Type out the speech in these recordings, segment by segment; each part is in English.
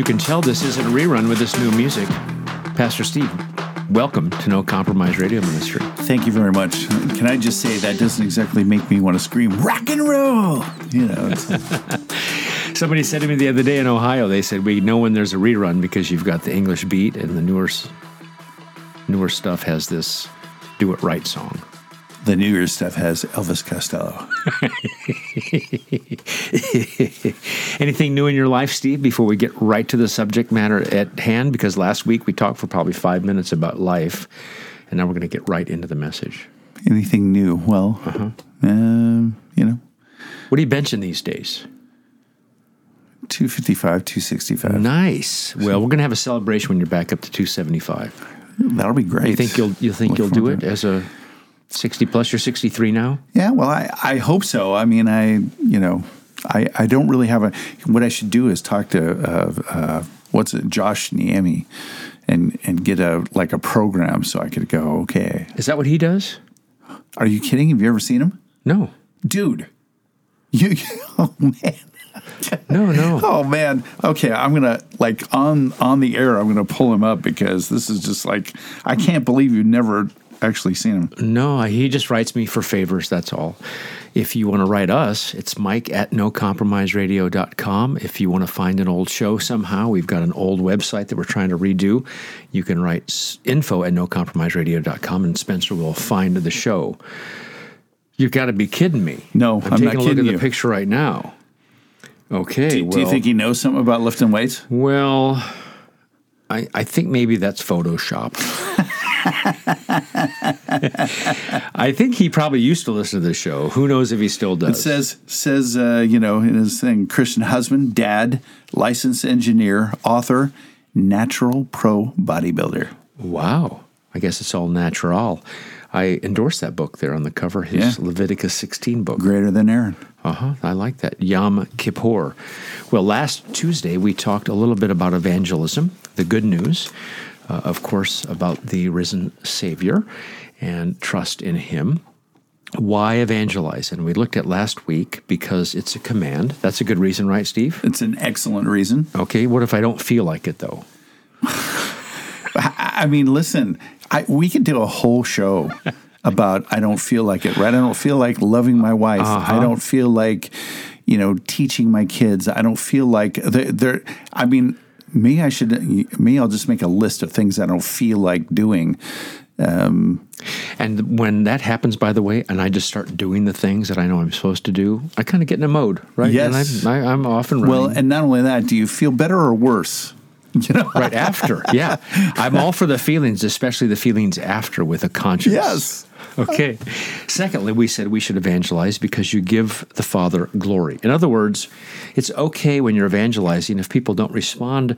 You can tell this isn't a rerun with this new music. Pastor Steve, welcome to No Compromise Radio Ministry. Thank you very much. Can I just say that doesn't exactly make me want to scream rock and roll? You know, Somebody said to me the other day in Ohio, they said, We know when there's a rerun because you've got the English beat and the newer, newer stuff has this do it right song. The New Year's stuff has Elvis Costello. Anything new in your life, Steve, before we get right to the subject matter at hand? Because last week we talked for probably five minutes about life, and now we're going to get right into the message. Anything new? Well, um, you know, What are you benching these days? 255, 265. Nice. Well, we're going to have a celebration when you're back up to 275. That'll be great. You think you'll you think Look you'll do it as a 60 plus? You're 63 now. Yeah, well, I, I hope so. I mean, I, you know, I, I don't really have a, what I should do is talk to, uh, uh, what's it, Josh Niemi and, and get a, like a program so I could go, okay. Is that what he does? Are you kidding? Have you ever seen him? No. Dude. You, oh man. No, no. Oh man. Okay, I'm gonna like on on the air. I'm gonna pull him up because this is just like I can't believe you've never actually seen him. No, he just writes me for favors, that's all. If you want to write us, it's mike at nocompromiseradio.com. If you want to find an old show somehow, we've got an old website that we're trying to redo. You can write info at nocompromiseradio.com and Spencer will find the show. You've got to be kidding me. No, I'm, I'm taking not a look at you. the picture right now. Okay. Do, do you think he knows something about lifting weights? Well, I, I think maybe that's Photoshop. I think he probably used to listen to the show. Who knows if he still does? It says says uh, you know in his thing Christian husband, dad, licensed engineer, author, natural pro bodybuilder. wow. I guess it's all natural. I endorsed that book there on the cover, his Yeah. Leviticus 16 book. Greater than Aaron. Uh huh. I like that. Yom Kippur. Well, last Tuesday we talked a little bit about evangelism, the good news, uh, of course, about the risen Savior and trust in Him. Why evangelize? And we looked at last week because it's a command. That's a good reason, right, Steve? It's an excellent reason. Okay. What if I don't feel like it, though? I mean, listen, I, we could do a whole show about I don't feel like it, right? I don't feel like loving my wife. Uh-huh. I don't feel like, you know, teaching my kids. I don't feel like they're, they're I mean, me, I should, me, I'll just make a list of things I don't feel like doing. Um, and when that happens, by the way, and I just start doing the things that I know I'm supposed to do, I kind of get in a mode, right? Yes. And I, I, I'm off and running. Well, and not only that, do you feel better or worse? You know, right after. Yeah. I'm all for the feelings, especially the feelings after with a conscience. Yes. Okay. Secondly, we said we should evangelize because you give the Father glory. In other words, it's okay when you're evangelizing if people don't respond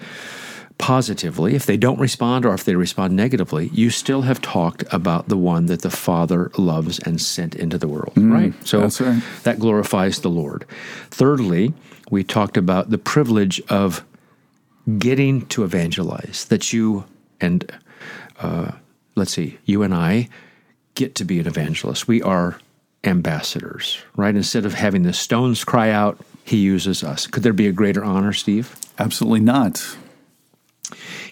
positively. If they don't respond or if they respond negatively, you still have talked about the one that the Father loves and sent into the world, right? So that's right. that glorifies the Lord. Thirdly, we talked about the privilege of getting to evangelize, that you and uh, let's see, you and I get to be an evangelist. We are ambassadors, right? Instead of having the stones cry out, he uses us. Could there be a greater honor, Steve? absolutely not.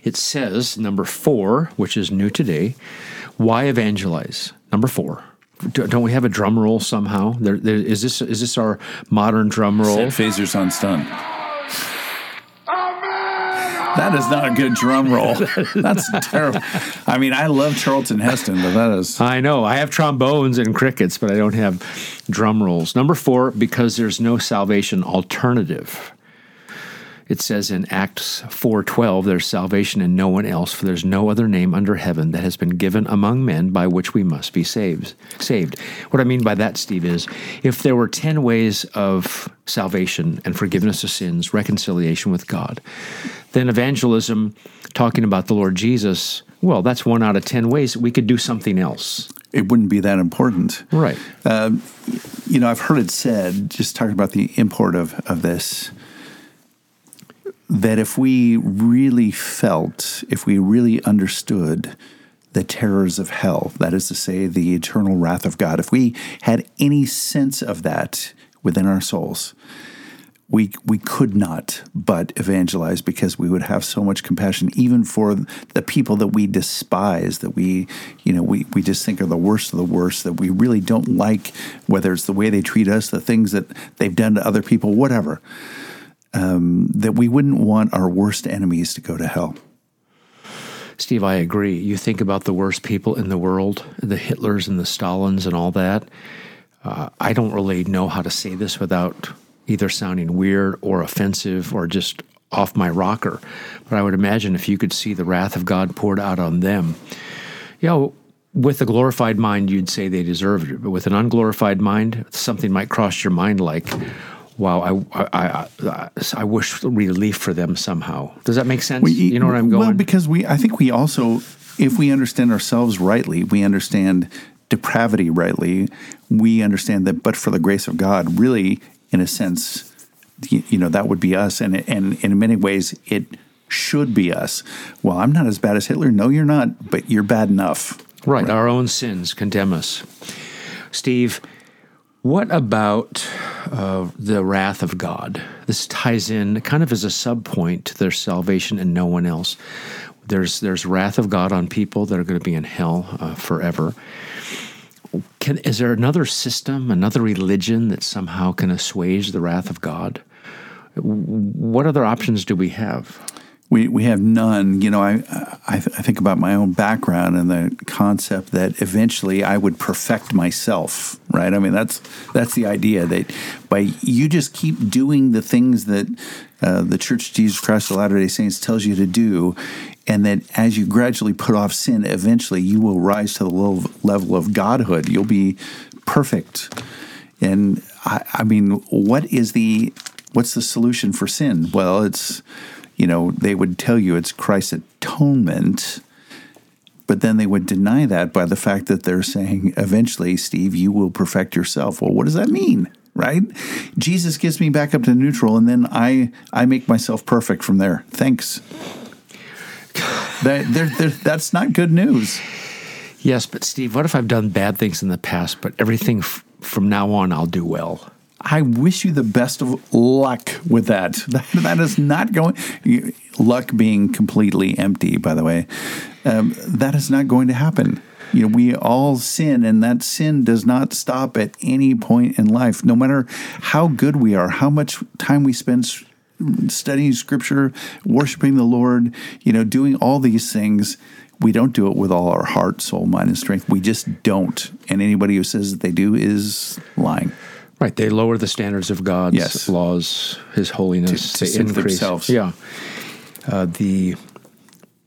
It says, number four, which is new today, why evangelize? Number four. Do- Don't we have a drum roll somehow? There, there, is this is this our modern drum roll? Set phasers on stun. That is not a good drum roll. That's terrible. I mean, I love Charlton Heston, but that is I know. I have trombones and crickets, but I don't have drum rolls. Number four, because there's no salvation alternative. It says in Acts 4:12, there's salvation in no one else, for there's no other name under heaven that has been given among men by which we must be saved. Saved. What I mean by that, Steve, is if there were 10 ways of salvation and forgiveness of sins, reconciliation with God, then evangelism, talking about the Lord Jesus, well, that's one out of 10 ways. We could do something else. it wouldn't be that important. Right. Uh, you know, I've heard it said, just talking about the import of, of this, that if we really felt, if we really understood the terrors of hell, that is to say, the eternal wrath of God, if we had any sense of that within our souls, we we could not but evangelize because we would have so much compassion even for the people that we despise that we you know we, we just think are the worst of the worst that we really don't like whether it's the way they treat us the things that they've done to other people whatever um, that we wouldn't want our worst enemies to go to hell Steve, I agree. You think about the worst people in the world, the Hitlers and the Stalins and all that. Uh, I don't really know how to say this without either sounding weird or offensive or just off my rocker. But I would imagine if you could see the wrath of God poured out on them, you know, with a glorified mind, you'd say they deserved it. But with an unglorified mind, something might cross your mind like, wow, I, I, I, I wish relief for them somehow. Does that make sense? We- you know where I'm going? Well, because we, I think we also, if we understand ourselves rightly, we understand depravity rightly. We understand that, but for the grace of God, really, in a sense, you, you know, that would be us, and and in many ways, it should be us. Well, I'm not as bad as Hitler. No, you're not, but you're bad enough. Right, our own sins condemn us. Steve, what about uh, the wrath of God? This ties in kind of as a subpoint to their salvation and no one else. There's there's wrath of God on people that are going to be in hell uh, forever. Can, is there another system, another religion that somehow can assuage the wrath of God? What other options do we have? We we have none. You know, I I, th- I think about my own background and the concept that eventually I would perfect myself. Right. I mean, that's that's the idea that by you just keep doing the things that uh, the Church of Jesus Christ of Latter Day Saints tells you to do, and that as you gradually put off sin, eventually you will rise to the level of godhood. You'll be perfect. And I, I mean, what is the what's the solution for sin? Well, it's you know they would tell you it's Christ's atonement, but then they would deny that by the fact that they're saying eventually, Steve, you will perfect yourself. Well, what does that mean? Right? Jesus gets me back up to neutral, and then I I make myself perfect from there. Thanks. They're, they're, that's not good news. Yes, but Steve, what if I've done bad things in the past, but everything f- from now on I'll do well? I wish you the best of luck with that. That, is not going. Luck being completely empty, by the way, um, that is not going to happen. You know, we all sin, and that sin does not stop at any point in life. No matter how good we are, how much time we spend studying Scripture, worshiping the Lord, you know, doing all these things. We don't do it with all our heart, soul, mind, and strength. We just don't. And anybody who says that they do is lying. Right, they lower the standards of God's Yes. laws, His holiness. To- to they increase. themselves. Yeah, uh, the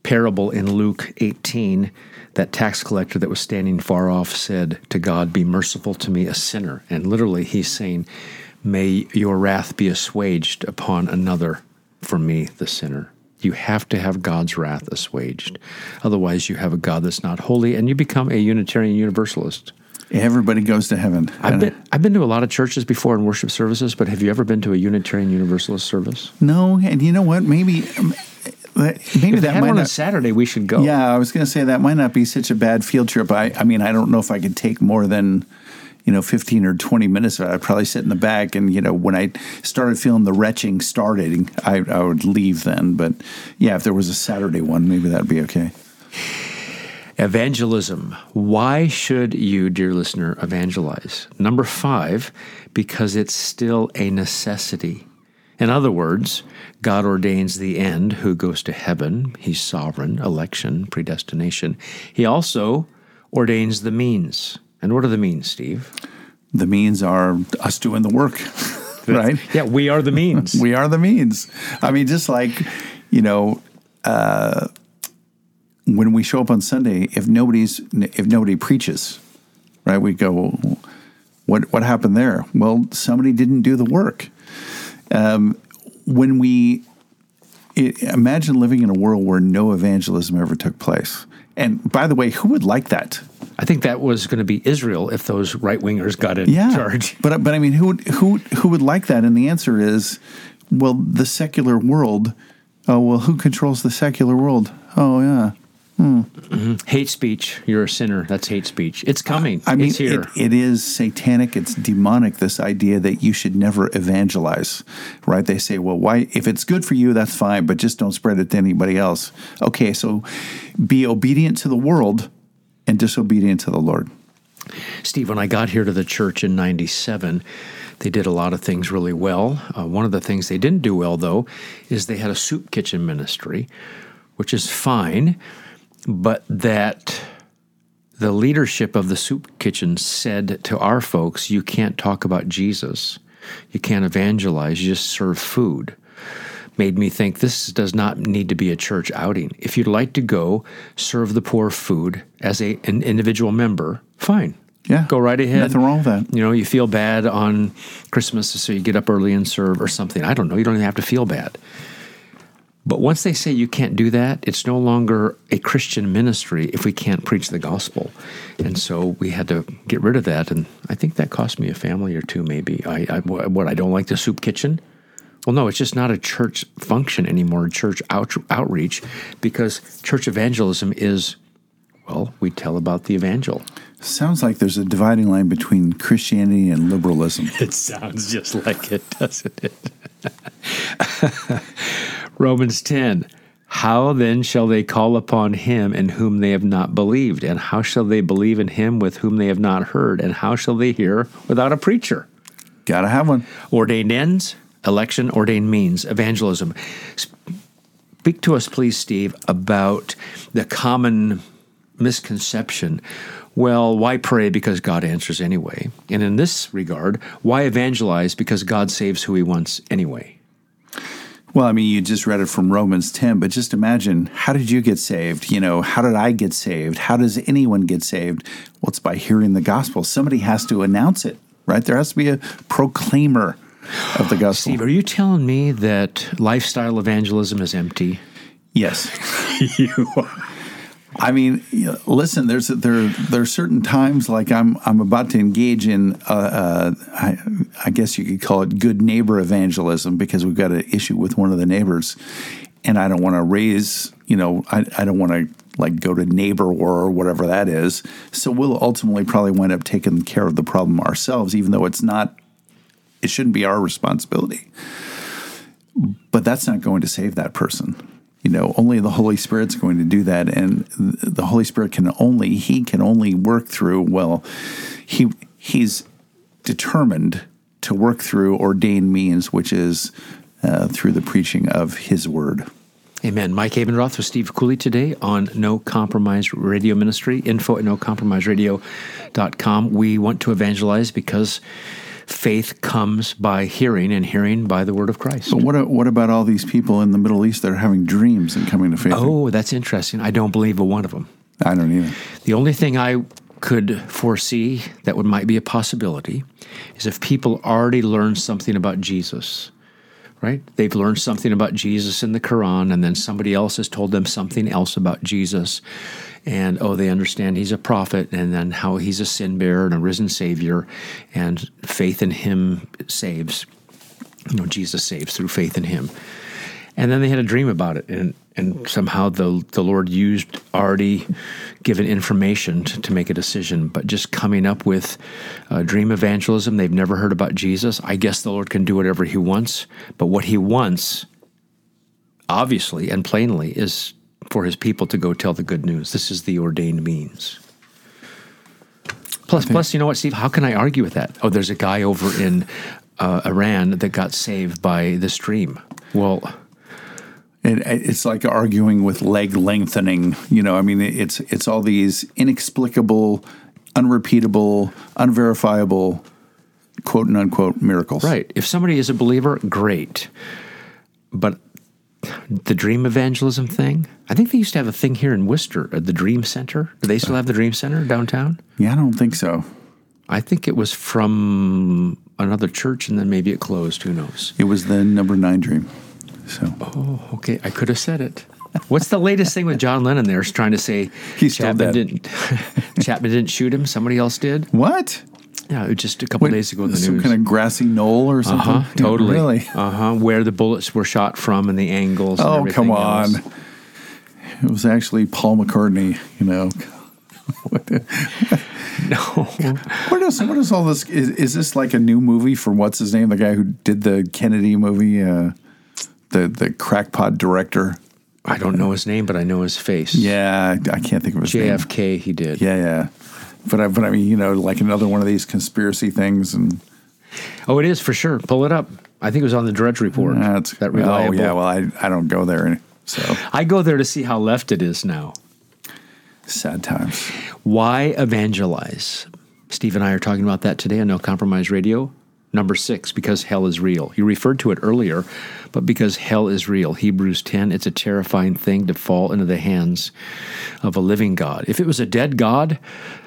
parable in Luke 18, that tax collector that was standing far off said to God, "Be merciful to me, a sinner." And literally, he's saying, "May your wrath be assuaged upon another from me, the sinner." You have to have God's wrath assuaged. Otherwise, you have a God that's not holy, and you become a Unitarian Universalist. Everybody goes to heaven. I've been I've been to a lot of churches before in worship services, but have you ever been to a Unitarian Universalist service? No, and you know what? Maybe um, maybe If that might on not. Saturday, we should go. Yeah, I was going to say that might not be such a bad field trip. I, I mean, I don't know if I could take more than you know fifteen or twenty minutes. of it. I'd probably sit in the back, and you know, when I started feeling the retching started, I, I would leave then. But yeah, if there was a Saturday one, maybe that'd be okay. Evangelism. Why should you, dear listener, evangelize? Number five, because it's still a necessity. In other words, God ordains the end, who goes to heaven. He's sovereign, election, predestination. He also ordains the means. And what are the means, Steve? The means are us doing the work, right? Yeah, we are the means. We are the means. I mean, just like, you know, uh, when we show up on Sunday, if nobody's if nobody preaches, right? We go, what what happened there? Well, somebody didn't do the work. Um, when we i imagine living in a world where no evangelism ever took place, and by the way, who would like that? I think that was going to be Israel if those right wingers got in yeah. charge. But but I mean, who would who who would like that? And the answer is, well, the secular world. Oh well, who controls the secular world? Oh yeah, Mhm. Hate speech. You're a sinner. That's hate speech. It's coming. I mean, it's here. it, it is satanic. It's demonic. This idea that you should never evangelize, right? They say, well, why? If it's good for you, that's fine, but just don't spread it to anybody else. Okay, so be obedient to the world and disobedient to the Lord. Steve, when I got here to the church in 97, they did a lot of things really well. Uh, one of the things they didn't do well, though, is they had a soup kitchen ministry, which is fine, but that the leadership of the soup kitchen said to our folks, you can't talk about Jesus, you can't evangelize, you just serve food. Made me think this does not need to be a church outing. If you'd like to go serve the poor food as a, an individual member, fine. Yeah. Go right ahead. Nothing wrong with that. You know, you feel bad on Christmas, so you get up early and serve or something. I don't know. You don't even have to feel bad. But once they say you can't do that, it's no longer a Christian ministry if we can't preach the gospel. And so we had to get rid of that. And I think that cost me a family or two, maybe. I, I what I don't like the soup kitchen. Well, no, it's just not a church function anymore, church out, outreach, because church evangelism is, well, we tell about the evangel. Sounds like there's a dividing line between Christianity and liberalism. It sounds just like it, doesn't it? Romans 10. How then shall they call upon him in whom they have not believed? And how shall they believe in him with whom they have not heard? And how shall they hear without a preacher? Gotta have one. Ordained ends, election, ordained means, evangelism. Speak to us, please, Steve, about the common misconception. Well, why pray? Because God answers anyway. And in this regard, why evangelize? Because God saves who he wants anyway. Well, I mean, you just read it from Romans 10, but just imagine how did you get saved? You know, how did I get saved? How does anyone get saved? Well, it's by hearing the gospel. Somebody has to announce it, right? There has to be a proclaimer of the gospel. Steve, are you telling me that lifestyle evangelism is empty? Yes. you are. I mean, listen. There's there there are certain times like I'm I'm about to engage in uh, uh, I, I guess you could call it good neighbor evangelism because we've got an issue with one of the neighbors, and I don't want to raise you know I, I don't want to like go to neighbor war or whatever that is. So we'll ultimately probably wind up taking care of the problem ourselves, even though it's not it shouldn't be our responsibility. But that's not going to save that person you know only the holy spirit's going to do that and the holy spirit can only he can only work through well he he's determined to work through ordained means which is uh, through the preaching of his word Amen. Mike Abendroth with Steve Cooley today on No Compromise Radio Ministry. Info at nocompromiseradio.com. We want to evangelize because faith comes by hearing and hearing by the word of Christ. but what what about all these people in the middle east that are having dreams and coming to faith Oh, that's interesting. I don't believe a one of them. i don't either The only thing I could foresee that would might be a possibility is if people already learned something about Jesus. Right? They've learned something about Jesus in the Quran, and then somebody else has told them something else about Jesus. And oh, they understand he's a prophet, and then how he's a sin bearer and a risen Savior, and faith in him saves. You know, Jesus saves through faith in him. And then they had a dream about it, and, and somehow the, the Lord used already given information to, to make a decision. But just coming up with uh, dream evangelism, they've never heard about Jesus. I guess the Lord can do whatever He wants, but what He wants, obviously and plainly, is for His people to go tell the good news. This is the ordained means. Plus, plus, you know what, Steve? How can I argue with that? Oh, there's a guy over in uh, Iran that got saved by the stream. Well, It, it's like arguing with leg lengthening. You know, I mean, it's it's all these inexplicable, unrepeatable, unverifiable, quote and unquote miracles. Right. If somebody is a believer, great. But the dream evangelism thing, I think they used to have a thing here in Worcester at the Dream Center. Do they still uh, have the Dream Center downtown? Yeah, I don't think so. I think it was from another church and then maybe it closed. Who knows? It was the number nine dream. So Oh, okay. I could have said it. What's the latest thing with John Lennon there? Is trying to say He's Chapman didn't Chapman didn't shoot him. Somebody else did. what? Yeah, just a couple days ago in the Some news. kind of grassy knoll or something. Uh huh. Yeah, Totally. Really? Uh huh. Where the bullets were shot from and the angles. and Oh, come else. on. it was actually Paul McCartney. You know. No. What is what is all this? Is, is this like a new movie for what's his name? The guy who did the Kennedy movie, uh, the the crackpot director. I don't know his name, but I know his face. Yeah, I can't think of his name. JFK, he did. Yeah, yeah. But I, but I mean, you know, like another one of these conspiracy things, and Oh, it is for sure. Pull it up. I think it was on the Drudge Report. that's that oh reliable. yeah. Well, I I don't go there, so I go there to see how left it is now. sad times. Why evangelize? Steve and I are talking about that today on No Compromise Radio. Number six, because hell is real. You referred to it earlier, but because hell is real. Hebrews 10, it's a terrifying thing to fall into the hands of a living God. If it was a dead God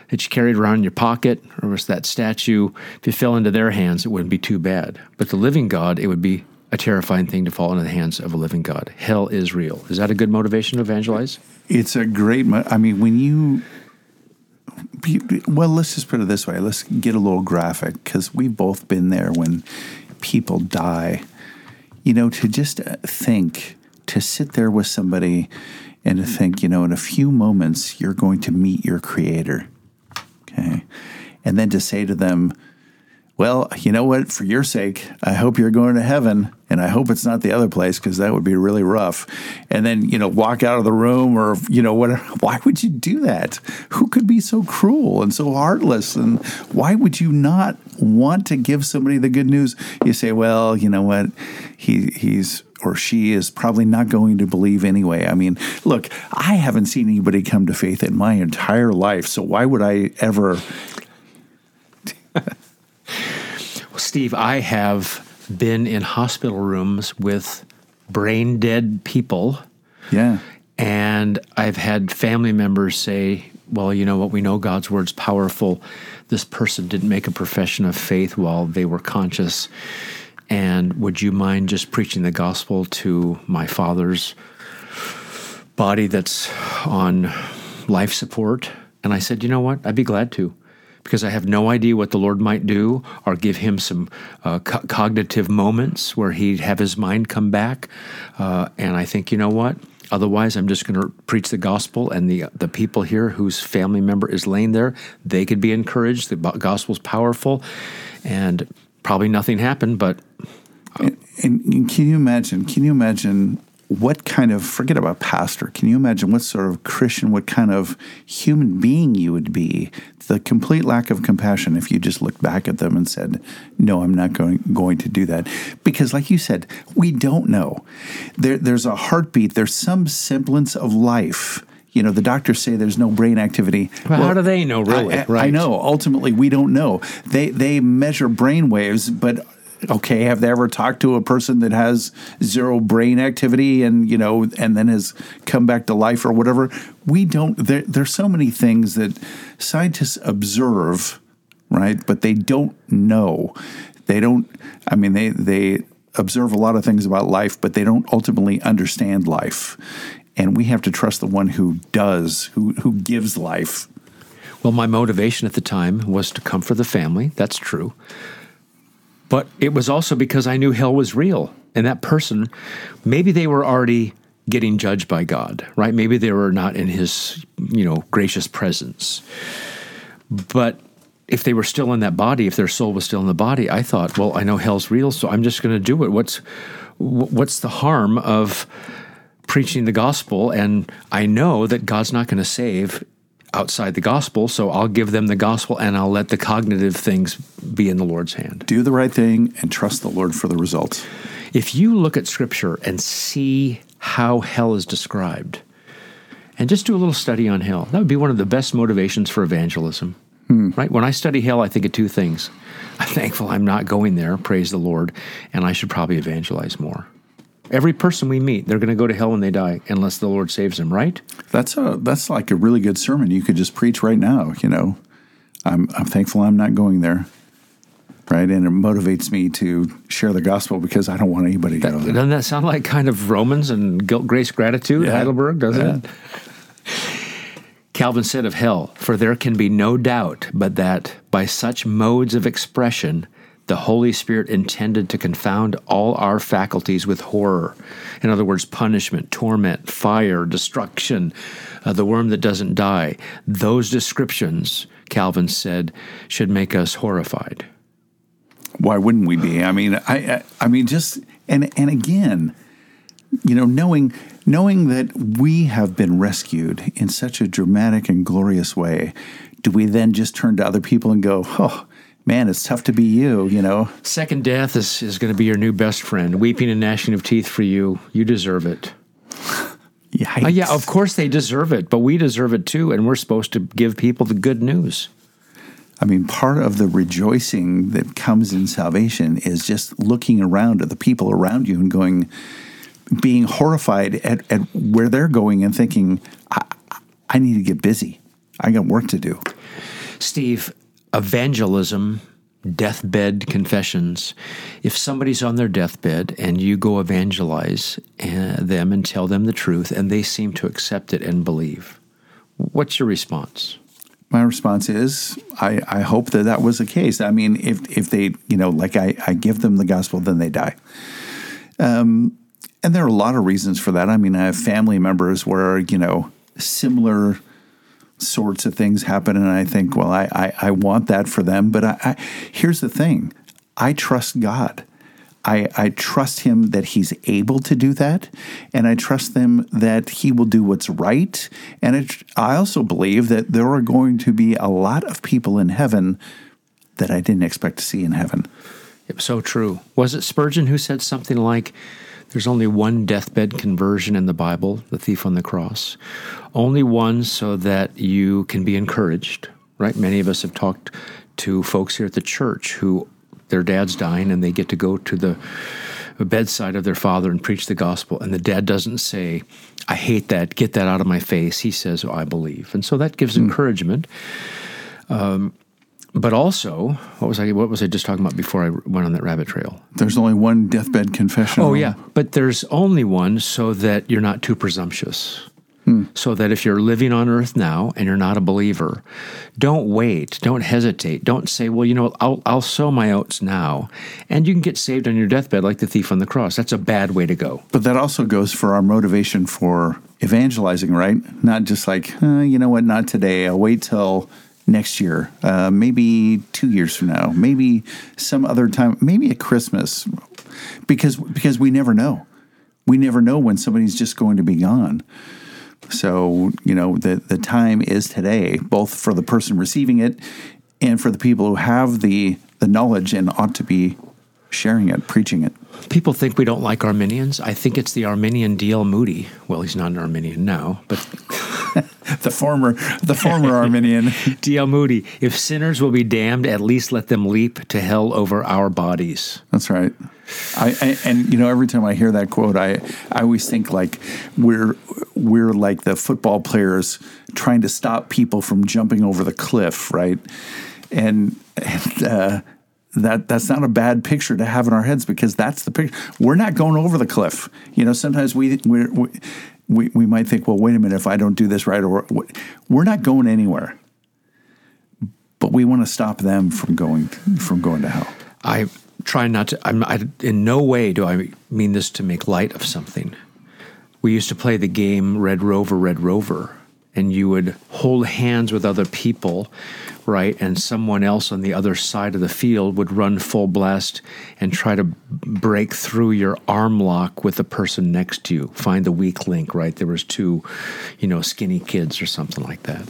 that you carried around in your pocket, or was that statue, if it fell into their hands, it wouldn't be too bad. But the living God, it would be a terrifying thing to fall into the hands of a living God. Hell is real. Is that a good motivation to evangelize? It's a great. mo- I mean, when you. Well, let's just put it this way. Let's get a little graphic because we've both been there when people die. You know, to just uh, think, to sit there with somebody and to think, you know, in a few moments, you're going to meet your creator. Okay. And then to say to them, well, you know what? For your sake, I hope you're going to heaven, and I hope it's not the other place because that would be really rough. And then, you know, walk out of the room, or you know, what? Why would you do that? Who could be so cruel and so heartless? And why would you not want to give somebody the good news? You say, well, you know what? He he's or she is probably not going to believe anyway. I mean, look, I haven't seen anybody come to faith in my entire life, so why would I ever? Well, Steve, I have been in hospital rooms with brain dead people, Yeah. and I've had family members say, Well, you know what? We know God's word's powerful. This person didn't make a profession of faith while they were conscious. And would you mind just preaching the gospel to my father's body that's on life support? And I said, You know what? I'd be glad to because I have no idea what the Lord might do or give him some uh, co- cognitive moments where he'd have his mind come back. Uh, and I think, you know what? Otherwise, I'm just going to preach the gospel, and the the people here whose family member is laying there, they could be encouraged. The gospel's powerful, and probably nothing happened, but And, and can you imagine? Can you imagine what kind of forget about pastor? Can you imagine what sort of Christian, what kind of human being you would be? The complete lack of compassion if you just looked back at them and said, "No, I'm not going going to do that," because, like you said, we don't know. There, there's a heartbeat. There's some semblance of life. You know, the doctors say there's no brain activity. Well, how do they know, really? I, I- I know. Ultimately, we don't know. They they measure brain waves, but okay, have they ever talked to a person that has zero brain activity and you know, and then has come back to life or whatever? We don't. There, there's so many things that scientists observe, right? But they don't know. They don't. I mean, they they observe a lot of things about life, but they don't ultimately understand life. And we have to trust the one who does, who who gives life. Well, my motivation at the time was to comfort the family. That's true. But it was also because I knew hell was real. And that person, maybe they were already getting judged by God, right? Maybe they were not in his, you know, gracious presence. But if they were still in that body, if their soul was still in the body, I thought, well, I know hell's real, so I'm just going to do it. What's what's the harm of preaching the gospel? And I know that God's not going to save outside the gospel, so I'll give them the gospel and I'll let the cognitive things be in the Lord's hand. do the right thing and trust the Lord for the results. If you look at scripture and see how hell is described, and just do a little study on hell, that would be one of the best motivations for evangelism. Hmm. Right? When I study hell, I think of two things. I'm thankful I'm not going there, praise the Lord, and I should probably evangelize more. Every person we meet, they're going to go to hell when they die, unless the Lord saves them, right? That's a that's like a really good sermon you could just preach right now. You know, I'm I'm thankful I'm not going there, right? And it motivates me to share the gospel because I don't want anybody to go there. Doesn't that sound like kind of Romans and guilt, grace, gratitude, Yeah. Heidelberg, doesn't Yeah. it? Calvin said of hell, for there can be no doubt but that by such modes of expression, the Holy Spirit intended to confound all our faculties with horror. In other words, punishment, torment, fire, destruction, uh, the worm that doesn't die. Those descriptions, Calvin said, should make us horrified. Why wouldn't we be? I mean, I, I, I mean, just and and again, you know, knowing knowing that we have been rescued in such a dramatic and glorious way, do we then just turn to other people and go, "Oh, man, it's tough to be you," you know? Second death is, is going to be your new best friend, weeping and gnashing of teeth for you. You deserve it. Uh, yeah, of course they deserve it, but we deserve it too, and we're supposed to give people the good news. I mean, part of the rejoicing that comes in salvation is just looking around at the people around you and going, being horrified at, at where they're going and thinking, I, I need to get busy. I got work to do. Steve, evangelism, deathbed confessions. If somebody's on their deathbed and you go evangelize uh, them and tell them the truth and they seem to accept it and believe, what's your response? My response is, I, I hope that that was the case. I mean, if, if they, you know, like I, I give them the gospel, then they die. Um, and there are a lot of reasons for that. I mean, I have family members where, you know, similar sorts of things happen. And I think, well, I, I, I want that for them. But I, I, here's the thing I trust God. I, I trust him that he's able to do that. And I trust them that he will do what's right. And it, I also believe that there are going to be a lot of people in heaven that I didn't expect to see in heaven. It was so true. Was it Spurgeon who said something like, there's only one deathbed conversion in the Bible, the thief on the cross. Only one so that you can be encouraged, right? Many of us have talked to folks here at the church who their dad's dying and they get to go to the bedside of their father and preach the gospel. And the dad doesn't say, I hate that, get that out of my face. He says, oh, I believe. And so that gives mm. encouragement. Um, but also, what was I? What was I just talking about before I went on that rabbit trail? There's only one deathbed confession. Oh yeah, but there's only one, so that you're not too presumptuous. Hmm. So that if you're living on earth now and you're not a believer, don't wait, don't hesitate, don't say, "Well, you know, I'll I'll sow my oats now," and you can get saved on your deathbed like the thief on the cross. That's a bad way to go. But that also goes for our motivation for evangelizing, right? Not just like, uh, you know what, not today. I'll wait till next year, uh, maybe two years from now, maybe some other time, maybe at Christmas, because because we never know. We never know when somebody's just going to be gone. So you know the the time is today, both for the person receiving it and for the people who have the the knowledge and ought to be sharing it, preaching it. People think we don't like Arminians. I think it's the Arminian D.L. Moody. Well, he's not an Arminian now, but the former the former Arminian D.L. Moody. If sinners will be damned, at least let them leap to hell over our bodies. That's right. I, I, and you know every time I hear that quote, I I always think like we're we're like the football players trying to stop people from jumping over the cliff, right? And and uh, that that's not a bad picture to have in our heads because that's the picture. We're not going over the cliff. You know, sometimes we we we we might think, well, wait a minute, if I don't do this right, or we're not going anywhere. But we want to stop them from going from going to hell. I try not to. I'm I, in no way do I mean this to make light of something. We used to play the game Red Rover, Red Rover, and you would hold hands with other people right, and someone else on the other side of the field would run full blast and try to break through your arm lock with the person next to you, find the weak link, right? There was two, you know, skinny kids or something like that.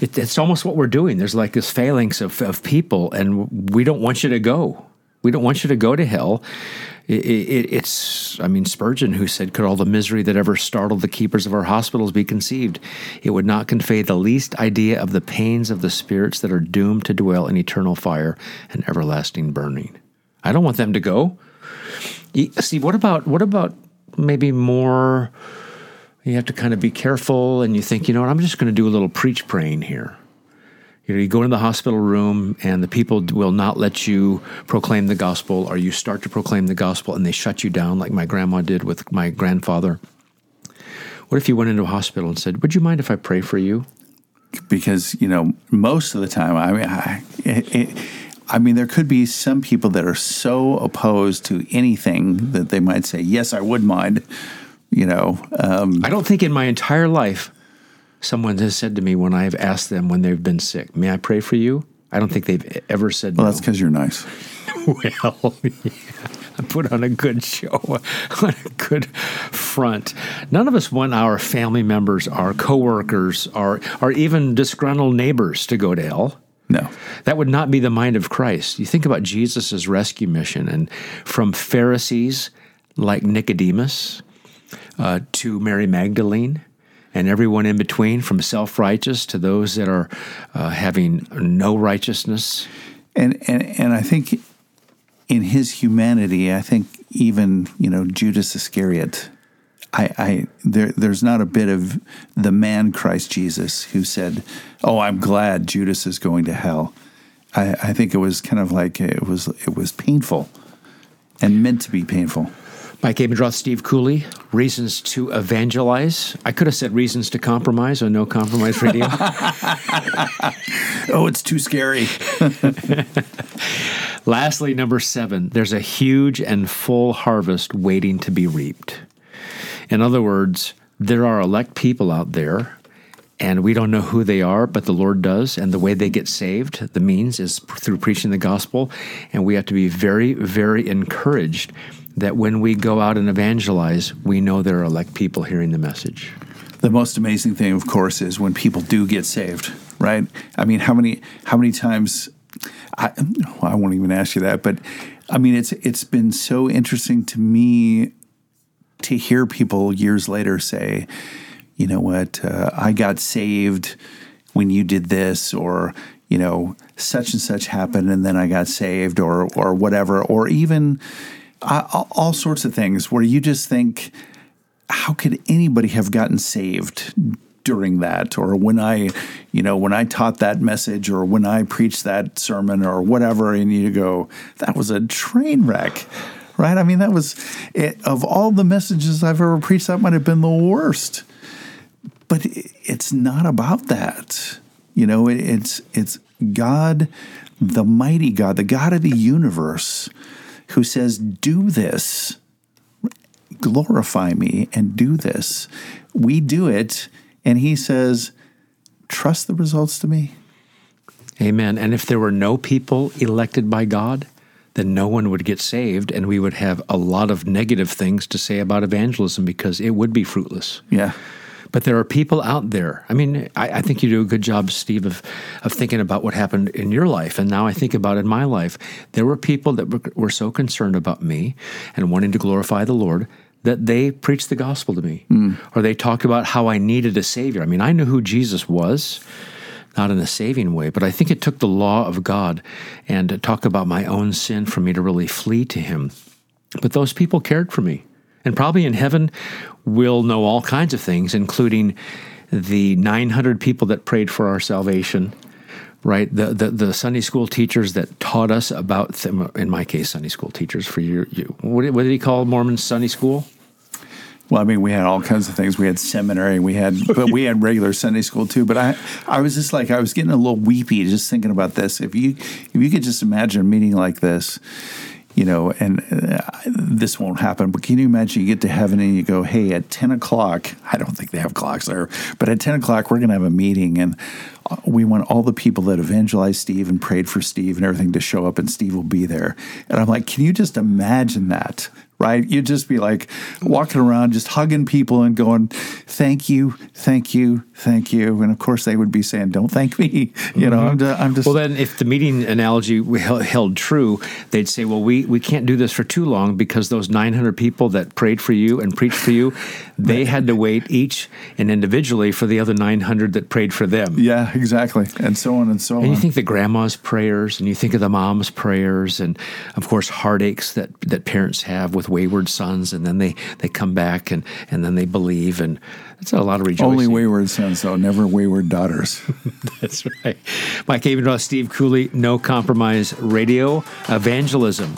It, it's almost what we're doing. There's like this phalanx of, of people, and we don't want you to go. We don't want you to go to hell. It, it, it's, I mean, Spurgeon, who said, Could all the misery that ever startled the keepers of our hospitals be conceived? It would not convey the least idea of the pains of the spirits that are doomed to dwell in eternal fire and everlasting burning. I don't want them to go. See, what about, what about maybe more? You have to kind of be careful and you think, you know what, I'm just going to do a little preach praying here. You know, you go into the hospital room and the people will not let you proclaim the gospel, or you start to proclaim the gospel and they shut you down, like my grandma did with my grandfather. What if you went into a hospital and said, Would you mind if I pray for you? Because, you know, most of the time, I mean, I, it, it, I mean, there could be some people that are so opposed to anything that they might say, "Yes, I would mind." You know, um, I don't think in my entire life someone has said to me when I've asked them when they've been sick, "May I pray for you?" I don't think they've ever said well, no. that's because you're nice. well, yeah. I put on a good show, on a good front. None of us want our family members, our coworkers, our, or even disgruntled neighbors to go to hell. No. That would not be the mind of Christ. You think about Jesus' rescue mission, and from Pharisees like Nicodemus uh, to Mary Magdalene, and everyone in between, from self righteous to those that are uh, having no righteousness. And, and and I think in his humanity, I think even you know Judas Iscariot, I, I there there's not a bit of the man Christ Jesus who said, "Oh, I'm glad Judas is going to hell." I, I think it was kind of like it was it was painful and meant to be painful. Mike Abendroth, Steve Cooley, reasons to evangelize. I could have said reasons to compromise on No Compromise Radio. oh, it's too scary. Lastly, number seven, there's a huge and full harvest waiting to be reaped. In other words, there are elect people out there, and we don't know who they are, but the Lord does. And the way they get saved, the means is through preaching the gospel. And we have to be very, very encouraged that when we go out and evangelize, we know there are elect people hearing the message. The most amazing thing, of course, is when people do get saved, right? I mean, how many how many times I, I won't even ask you that, but I mean, it's it's been so interesting to me to hear people years later say, you know what, uh, I got saved when you did this, or you know, such and such happened, and then I got saved, or or whatever, or even uh, all sorts of things where you just think, how could anybody have gotten saved during that? Or when i you know when i taught that message or when i preached that sermon or whatever and you go that was a train wreck right? I mean that was it, of all the messages i've ever preached that might have been the worst. But it's not about that. You know it, it's it's god the mighty god the god of the universe who says do this glorify me and do this we do it and he says, trust the results to me. Amen. And if there were no people elected by God, then no one would get saved, and we would have a lot of negative things to say about evangelism because it would be fruitless. Yeah. But there are people out there. I mean, I, I, think you do a good job, Steve, of, of thinking about what happened in your life. And now I think about in my life. There were people that were, were so concerned about me and wanting to glorify the Lord that they preached the gospel to me mm. or they talked about how I needed a savior. I mean, I knew who Jesus was, not in a saving way, but I think it took the law of God and to talk about my own sin for me to really flee to him. But those people cared for me. And probably in heaven, we'll know all kinds of things, including the 900 people that prayed for our salvation right? The, the, the Sunday school teachers that taught us about, them, in my case, Sunday school teachers for you. you what, what did he call Mormon Sunday school? Well, I mean, we had all kinds of things. We had seminary, we had, but we had regular Sunday school too. But I, I was just like, I was getting a little weepy just thinking about this. If you, if you could just imagine a meeting like this, you know, and uh, this won't happen. But can you imagine you get to heaven and you go, hey, at 10 o'clock, I don't think they have clocks there, but at 10 o'clock, we're going to have a meeting and uh, we want all the people that evangelized Steve and prayed for Steve and everything to show up and Steve will be there. And I'm like, can you just imagine that? Right? You'd just be like walking around, just hugging people and going, "Thank you, thank you, thank you." And of course, they would be saying, "Don't thank me." You know, mm-hmm. I'm, just, I'm, just, Well, then, if the meeting analogy held true, they'd say, "Well, we we can't do this for too long because those 900 people that prayed for you and preached for you, they had to wait each and individually for the other 900 that prayed for them." Yeah, exactly, and so on and so and on. And you think the grandma's prayers, and you think of the mom's prayers, and of course, heartaches that that parents have with wayward sons, and then they, they come back and, and then they believe, and it's a lot of rejoicing. Only wayward sons, though, never wayward daughters. That's right. Mike Abendroth, Steve Cooley, No Compromise Radio Evangelism.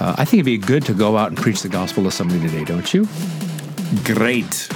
Uh, I think it'd be good to go out and preach the gospel to somebody today, don't you? Great.